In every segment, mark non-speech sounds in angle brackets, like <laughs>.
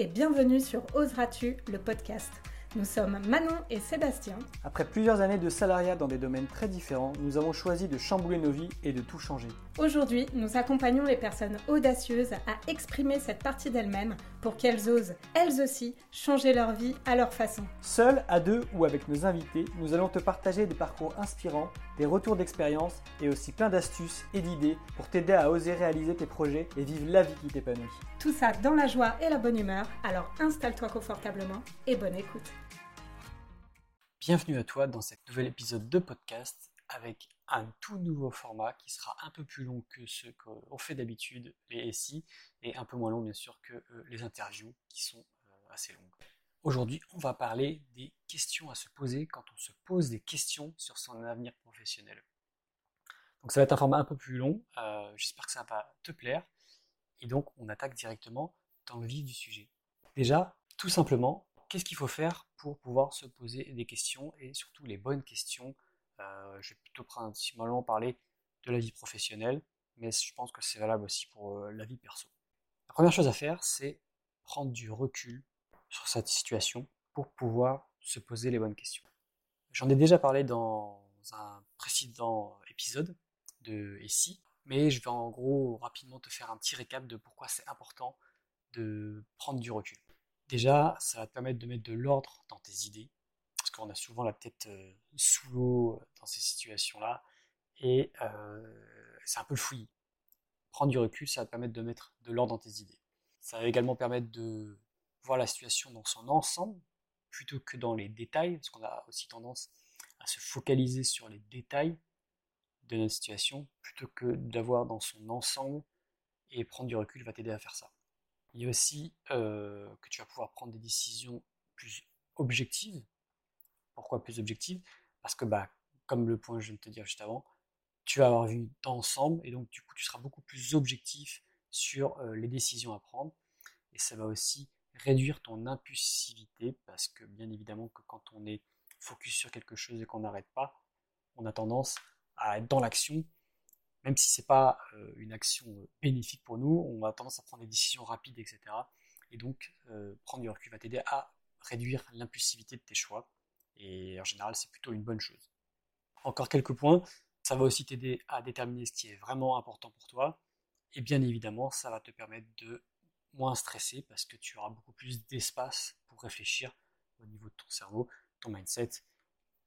et bienvenue sur Oseras-tu, le podcast. Nous sommes Manon et Sébastien. Après plusieurs années de salariat dans des domaines très différents, nous avons choisi de chambouler nos vies et de tout changer. Aujourd'hui, nous accompagnons les personnes audacieuses à exprimer cette partie d'elles-mêmes pour qu'elles osent, elles aussi, changer leur vie à leur façon. Seuls, à deux ou avec nos invités, nous allons te partager des parcours inspirants, des retours d'expérience et aussi plein d'astuces et d'idées pour t'aider à oser réaliser tes projets et vivre la vie qui t'épanouit. Tout ça dans la joie et la bonne humeur, alors installe-toi confortablement et bonne écoute. Bienvenue à toi dans cet nouvel épisode de podcast avec un tout nouveau format qui sera un peu plus long que ce qu'on fait d'habitude, les SI, et un peu moins long bien sûr que euh, les interviews qui sont euh, assez longues. Aujourd'hui, on va parler des questions à se poser quand on se pose des questions sur son avenir professionnel. Donc ça va être un format un peu plus long, euh, j'espère que ça va te plaire, et donc on attaque directement dans le vif du sujet. Déjà, tout simplement, qu'est-ce qu'il faut faire pour pouvoir se poser des questions et surtout les bonnes questions. Euh, je vais plutôt principalement parler de la vie professionnelle, mais je pense que c'est valable aussi pour euh, la vie perso. La première chose à faire, c'est prendre du recul sur cette situation pour pouvoir se poser les bonnes questions. J'en ai déjà parlé dans un précédent épisode de ici, mais je vais en gros rapidement te faire un petit récap de pourquoi c'est important de prendre du recul. Déjà, ça va te permettre de mettre de l'ordre dans tes idées, parce qu'on a souvent la tête euh, sous l'eau euh, dans ces situations-là, et euh, c'est un peu le fouillis. Prendre du recul, ça va te permettre de mettre de l'ordre dans tes idées. Ça va également permettre de voir la situation dans son ensemble, plutôt que dans les détails, parce qu'on a aussi tendance à se focaliser sur les détails de notre situation, plutôt que d'avoir dans son ensemble, et prendre du recul va t'aider à faire ça. Il y a aussi que tu vas pouvoir prendre des décisions plus objectives. Pourquoi plus objectives Parce que, bah, comme le point que je viens de te dire juste avant, tu vas avoir vu d'ensemble et donc du coup tu seras beaucoup plus objectif sur euh, les décisions à prendre. Et ça va aussi réduire ton impulsivité parce que bien évidemment que quand on est focus sur quelque chose et qu'on n'arrête pas, on a tendance à être dans l'action même si c'est pas euh, une action euh, bénéfique pour nous, on a tendance à prendre des décisions rapides, etc. Et donc, prendre du recul va t'aider à réduire l'impulsivité de tes choix. Et en général, c'est plutôt une bonne chose. Encore quelques points. Ça va aussi t'aider à déterminer ce qui est vraiment important pour toi. Et bien évidemment, ça va te permettre de moins stresser parce que tu auras beaucoup plus d'espace pour réfléchir au niveau de ton cerveau, ton mindset.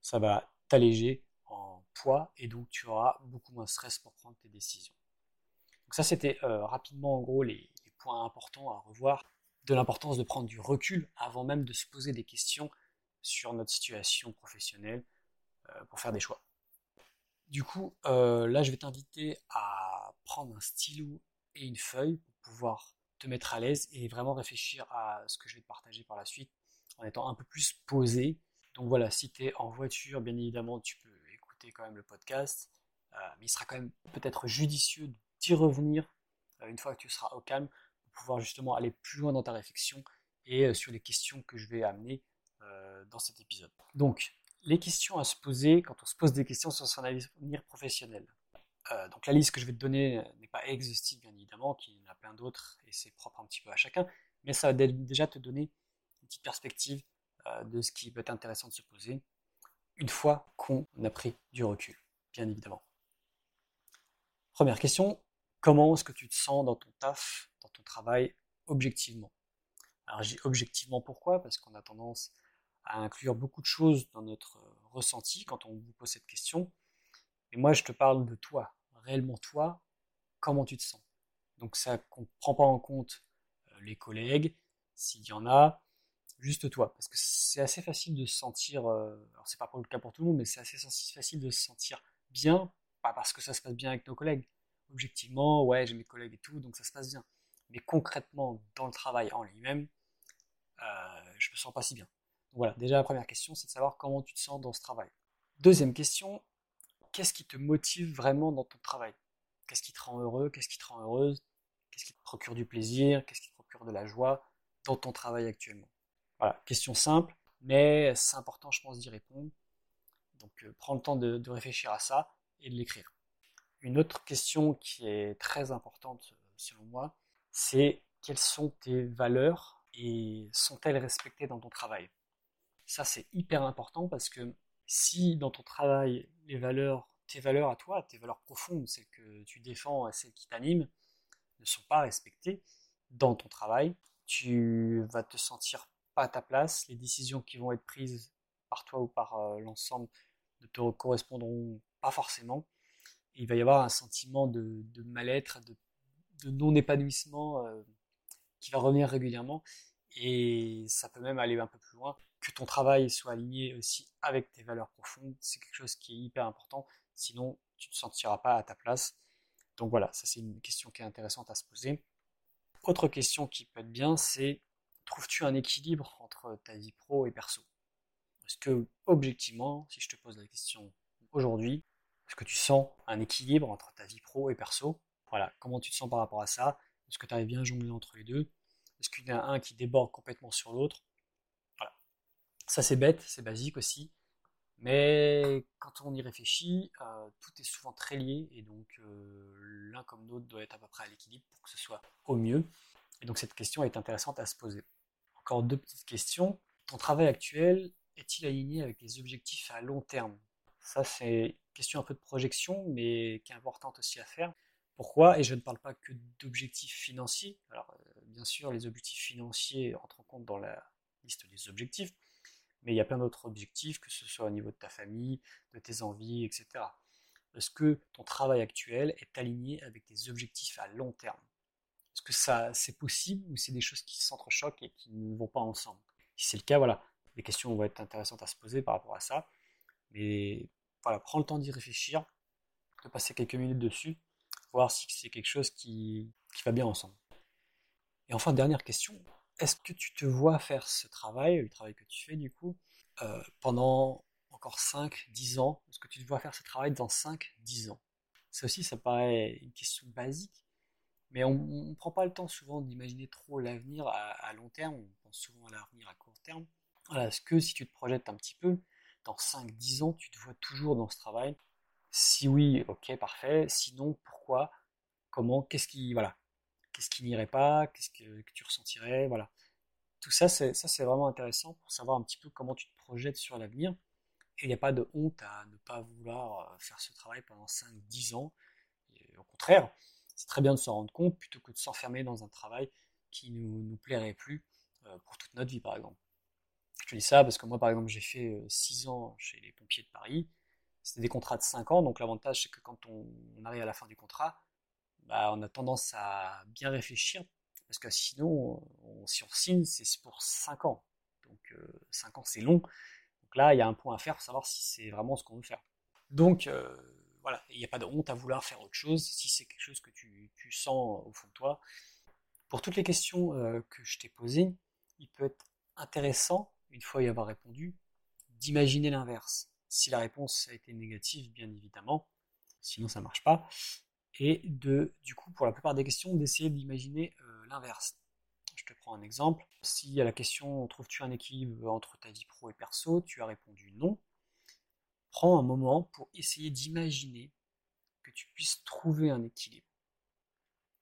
Ça va t'alléger en poids et donc tu auras beaucoup moins stress pour prendre tes décisions. Donc ça c'était euh, rapidement en gros les, points importants à revoir de l'importance de prendre du recul avant même de se poser des questions sur notre situation professionnelle euh, pour faire des choix. Du coup, euh, là je vais t'inviter à prendre un stylo et une feuille pour pouvoir te mettre à l'aise et vraiment réfléchir à ce que je vais te partager par la suite en étant un peu plus posé. Donc voilà, si tu es en voiture, bien évidemment, tu peux quand même le podcast. Euh, mais il sera quand même peut-être judicieux d'y revenir une fois que tu seras au calme pour pouvoir justement aller plus loin dans ta réflexion et sur les questions que je vais amener dans cet épisode. Donc, les questions à se poser quand on se pose des questions sur son avenir professionnel. donc la liste que je vais te donner n'est pas exhaustive bien évidemment, qu'il y en a plein d'autres et c'est propre un petit peu à chacun, mais ça va déjà te donner une petite perspective de ce qui peut être intéressant de se poser une fois qu'on a pris du recul, bien évidemment. Première question, comment est-ce que tu te sens dans ton taf, dans ton travail, objectivement? Alors j'ai objectivement pourquoi? Parce qu'on a tendance à inclure beaucoup de choses dans notre ressenti quand on vous pose cette question. Et moi, je te parle de toi, réellement toi, comment tu te sens. Donc ça ne prend pas en compte euh, les collègues, s'il y en a, juste toi. Parce que c'est assez facile de se sentir, euh, alors c'est pas pour le cas pour tout le monde, mais c'est assez facile de se sentir bien, pas parce que ça se passe bien avec nos collègues. Objectivement, ouais, j'ai mes collègues et tout, donc ça se passe bien. Mais concrètement, dans le travail en lui-même, euh, je me sens pas si bien. Voilà, déjà la première question, c'est de savoir comment tu te sens dans ce travail. Deuxième question, qu'est-ce qui te motive vraiment dans ton travail? Qu'est-ce qui te rend heureux? Qu'est-ce qui te rend heureuse? Qu'est-ce qui te procure du plaisir? Qu'est-ce qui te procure de la joie dans ton travail actuellement? Voilà, question simple, mais c'est important, je pense, d'y répondre. Donc, euh, prends le temps de, réfléchir à ça et de l'écrire. Une autre question qui est très importante, selon moi, c'est quelles sont tes valeurs et sont-elles respectées dans ton travail? Ça, c'est hyper important parce que si dans ton travail, les valeurs, tes valeurs à toi, tes valeurs profondes, celles que tu défends, celles qui t'animent, ne sont pas respectées dans ton travail, tu vas te sentir pas à ta place, les décisions qui vont être prises par toi ou par euh, l'ensemble ne te correspondront pas forcément. il va y avoir un sentiment de, mal-être, de, non-épanouissement euh, qui va revenir régulièrement. Et ça peut même aller un peu plus loin. Que ton travail soit aligné aussi avec tes valeurs profondes, c'est quelque chose qui est hyper important. Sinon, tu ne te sentiras pas à ta place. Donc voilà, ça c'est une question qui est intéressante à se poser. Autre question qui peut être bien, c'est trouves-tu un équilibre entre ta vie pro et perso? Est-ce que, objectivement, si je te pose la question aujourd'hui, est-ce que tu sens un équilibre entre ta vie pro et perso? Voilà, comment tu te sens par rapport à ça? Est-ce que tu arrives bien à jongler entre les deux? Est-ce qu'il y en a un qui déborde complètement sur l'autre? Ça, c'est bête, c'est basique aussi. Mais quand on y réfléchit, euh, tout est souvent très lié et donc euh, l'un comme l'autre doit être à peu près à l'équilibre pour que ce soit au mieux. Et donc cette question est intéressante à se poser. Encore deux petites questions. Ton travail actuel est-il aligné avec les objectifs à long terme? Ça c'est une question un peu de projection mais qui est importante aussi à faire. Pourquoi? Et je ne parle pas que d'objectifs financiers. Alors euh, bien sûr les objectifs financiers entrent en compte dans la liste des objectifs, mais il y a plein d'autres objectifs, que ce soit au niveau de ta famille, de tes envies, etc. Est-ce que ton travail actuel est aligné avec tes objectifs à long terme? Est-ce que ça c'est possible ou c'est des choses qui s'entrechoquent et qui ne vont pas ensemble? Si c'est le cas, voilà, des questions vont être intéressantes à se poser par rapport à ça. Mais voilà, prends le temps d'y réfléchir, de passer quelques minutes dessus, voir si c'est quelque chose qui, qui va bien ensemble. Et enfin, dernière question, est-ce que tu te vois faire ce travail, le travail que tu fais du coup, euh, pendant encore 5, 10 ans? Est-ce que tu te vois faire ce travail dans 5, 10 ans? Ça aussi, ça paraît une question basique, mais on ne prend pas le temps souvent d'imaginer trop l'avenir à, long terme, on pense souvent à l'avenir à court terme. Est-ce que si tu te projettes un petit peu, dans 5, 10 ans, tu te vois toujours dans ce travail? Si oui, ok, parfait. Sinon, pourquoi? Comment? Qu'est-ce qui... Voilà qu'est-ce qui n'irait pas, qu'est-ce que, tu ressentirais, voilà. Tout ça, c'est, ça, c'est vraiment intéressant pour savoir un petit peu comment tu te projettes sur l'avenir. Et il n'y a pas de honte à ne pas vouloir euh, faire ce travail pendant 5-10 ans. au contraire, c'est très bien de s'en rendre compte plutôt que de s'enfermer dans un travail qui ne nous, plairait plus euh, pour toute notre vie, par exemple. Je dis ça parce que moi, par exemple, j'ai fait 6 euh, ans chez les pompiers de Paris. C'était des contrats de 5 ans, donc l'avantage, c'est que quand on arrive à la fin du contrat, bah, on a tendance à bien réfléchir, parce que sinon, si on signe, c'est pour 5 ans. Donc 5 euh, ans, c'est long. Donc là, il y a un point à faire pour savoir si c'est vraiment ce qu'on veut faire. Donc euh, voilà, il n'y a pas de honte à vouloir faire autre chose si c'est quelque chose que tu, sens au fond de toi. Pour toutes les questions euh, que je t'ai posées, il peut être intéressant, une fois y avoir répondu, d'imaginer l'inverse. Si la réponse a été négative, bien évidemment, sinon ça ne marche pas, et de, du coup, pour la plupart des questions, d'essayer d'imaginer euh, l'inverse. Je te prends un exemple. Si à la question trouves-tu un équilibre entre ta vie pro et perso, tu as répondu non. Prends un moment pour essayer d'imaginer que tu puisses trouver un équilibre.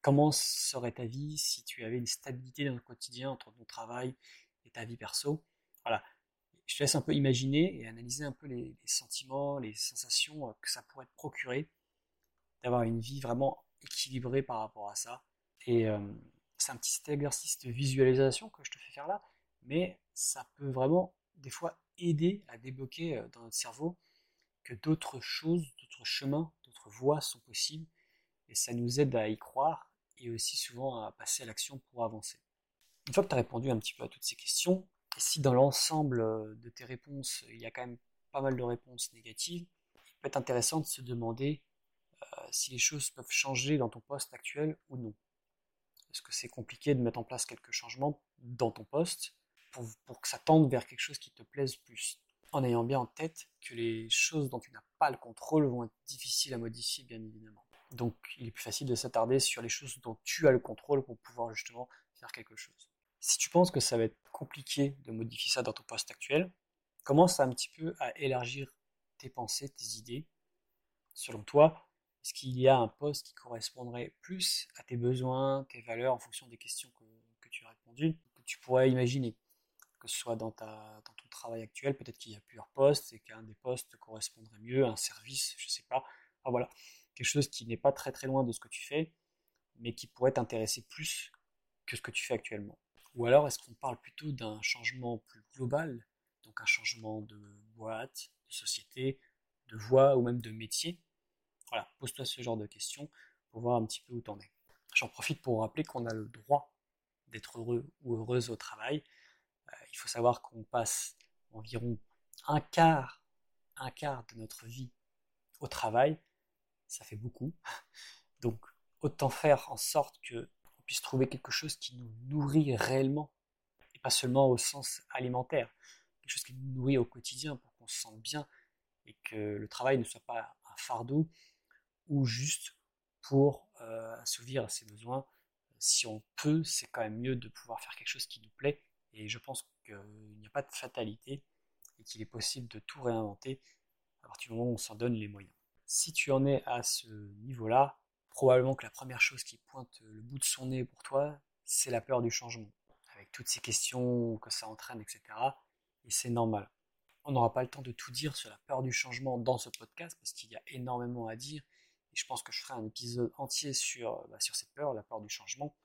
Comment serait ta vie si tu avais une stabilité dans le quotidien entre ton travail et ta vie perso? Voilà. Je te laisse un peu imaginer et analyser un peu les sentiments, les sensations euh, que ça pourrait te procurer d'avoir une vie vraiment équilibrée par rapport à ça. Et euh, c'est un petit exercice de visualisation que je te fais faire là, mais ça peut vraiment des fois aider à débloquer euh, dans notre cerveau que d'autres choses, d'autres chemins, d'autres voies sont possibles, et ça nous aide à y croire et aussi souvent à passer à l'action pour avancer. Une fois que tu as répondu un petit peu à toutes ces questions, et si dans l'ensemble euh, de tes réponses, il y a quand même pas mal de réponses négatives, il peut être intéressant de se demander si les choses peuvent changer dans ton poste actuel ou non. Est-ce que c'est compliqué de mettre en place quelques changements dans ton poste pour, que ça tende vers quelque chose qui te plaise plus? En ayant bien en tête que les choses dont tu n'as pas le contrôle vont être difficiles à modifier, bien évidemment. Donc il est plus facile de s'attarder sur les choses dont tu as le contrôle pour pouvoir justement faire quelque chose. Si tu penses que ça va être compliqué de modifier ça dans ton poste actuel, commence un petit peu à élargir tes pensées, tes idées. Selon toi, est-ce qu'il y a un poste qui correspondrait plus à tes besoins, tes valeurs en fonction des questions que, tu as répondues, que tu pourrais imaginer? Que ce soit dans, ton travail actuel, peut-être qu'il y a plusieurs postes et qu'un des postes correspondrait mieux à un service, je sais pas. Enfin voilà, quelque chose qui n'est pas très très loin de ce que tu fais, mais qui pourrait t'intéresser plus que ce que tu fais actuellement. Ou alors est-ce qu'on parle plutôt d'un changement plus global, donc un changement de boîte, de société, de voie ou même de métier? Voilà, pose-toi ce genre de questions pour voir un petit peu où t'en es. J'en profite pour rappeler qu'on a le droit d'être heureux ou heureuse au travail, euh, il faut savoir qu'on passe environ un quart, un quart de notre vie au travail. Ça fait beaucoup. <laughs> Donc, autant faire en sorte que on puisse trouver quelque chose qui nous nourrit réellement, et pas seulement au sens alimentaire, quelque chose qui nous nourrit au quotidien pour qu'on se sente bien et que le travail ne soit pas un fardeau ou juste pour euh, assouvir ses besoins. Si on peut, c'est quand même mieux de pouvoir faire quelque chose qui nous plaît et je pense qu'il n'y a pas de fatalité et qu'il est possible de tout réinventer à partir du moment où on s'en donne les moyens. Si tu en es à ce niveau-là, probablement que la première chose qui pointe le bout de son nez pour toi, c'est la peur du changement, avec toutes ces questions que ça entraîne, etc. Et c'est normal. On n'aura pas le temps de tout dire sur la peur du changement dans ce podcast, parce qu'il y a énormément à dire, je pense que je ferai un épisode entier sur, bah, sur cette peur, la peur du changement.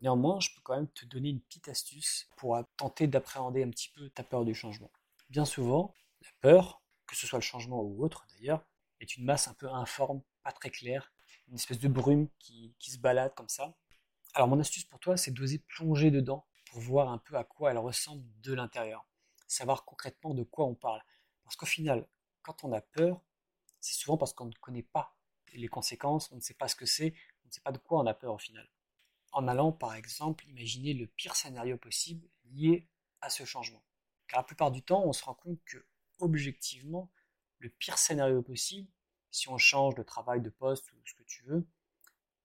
Néanmoins, je peux quand même te donner une petite astuce pour tenter d'appréhender un petit peu ta peur du changement. Bien souvent, la peur, que ce soit le changement ou autre d'ailleurs, est une masse un peu informe, pas très claire, une espèce de brume qui, se balade comme ça. Alors mon astuce pour toi, c'est d'oser plonger dedans pour voir un peu à quoi elle ressemble de l'intérieur, savoir concrètement de quoi on parle. Parce qu'au final, quand on a peur, c'est souvent parce qu'on ne connaît pas les conséquences, on ne sait pas ce que c'est, on ne sait pas de quoi on a peur au final en allant par exemple imaginer le pire scénario possible lié à ce changement. Car la plupart du temps, on se rend compte que objectivement, le pire scénario possible, si on change de travail, de poste ou ce que tu veux,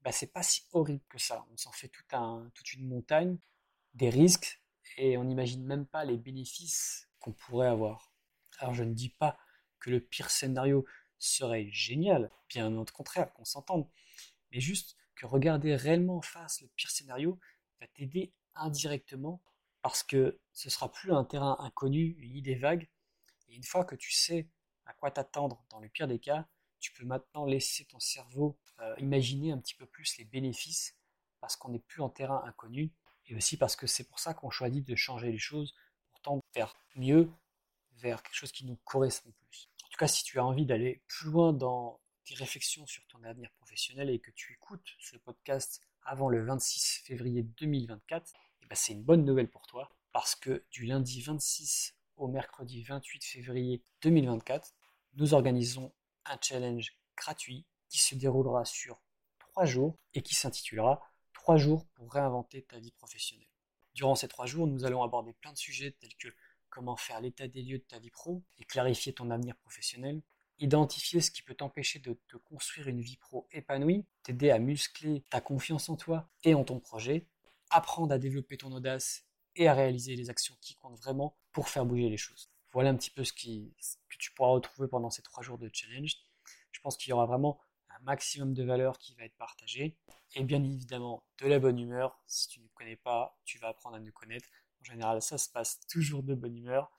bah, c'est pas si horrible que ça. On s'en fait tout un, toute une montagne, des risques, et on n'imagine même pas les bénéfices qu'on pourrait avoir. Alors je ne dis pas que le pire scénario serait génial, bien au contraire, qu'on s'entende, mais juste regarder réellement en face le pire scénario va t'aider indirectement parce que ce sera plus un terrain inconnu, une idée vague. Et une fois que tu sais à quoi t'attendre dans le pire des cas, tu peux maintenant laisser ton cerveau euh, imaginer un petit peu plus les bénéfices parce qu'on n'est plus en terrain inconnu et aussi parce que c'est pour ça qu'on choisit de changer les choses pour tendre vers mieux, vers quelque chose qui nous correspond plus. Si tu as envie d'aller plus loin dans tes réflexions sur ton avenir professionnel et que tu écoutes ce podcast avant le 26 février 2024, eh ben c'est une bonne nouvelle pour toi parce que du lundi 26 au mercredi 28 février 2024, nous organisons un challenge gratuit qui se déroulera sur trois jours et qui s'intitulera Trois jours pour réinventer ta vie professionnelle. Durant ces trois jours, nous allons aborder plein de sujets tels que comment faire l'état des lieux de ta vie pro et clarifier ton avenir professionnel, identifier ce qui peut t'empêcher de te construire une vie pro épanouie, t'aider à muscler ta confiance en toi et en ton projet, apprendre à développer ton audace et à réaliser les actions qui comptent vraiment pour faire bouger les choses. Voilà un petit peu ce, que tu pourras retrouver pendant ces trois jours de challenge. Je pense qu'il y aura vraiment un maximum de valeur qui va être partagée et bien évidemment de la bonne humeur. Si tu ne connais pas, tu vas apprendre à nous connaître. En général, ça se passe toujours de bonne humeur.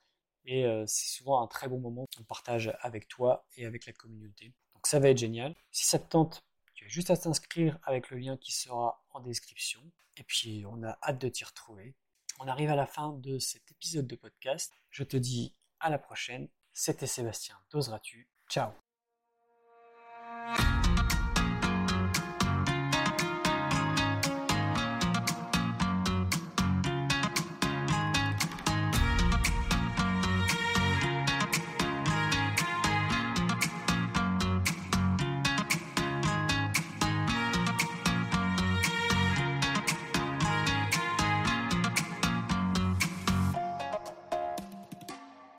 Et euh, c'est souvent un très bon moment qu'on partage avec toi et avec la communauté. Donc ça va être génial. Si ça te tente, tu as juste à t'inscrire avec le lien qui sera en description. Et puis on a hâte de t'y retrouver. On arrive à la fin de cet épisode de podcast. Je te dis à la prochaine. C'était Sébastien. D'oseras-tu Ciao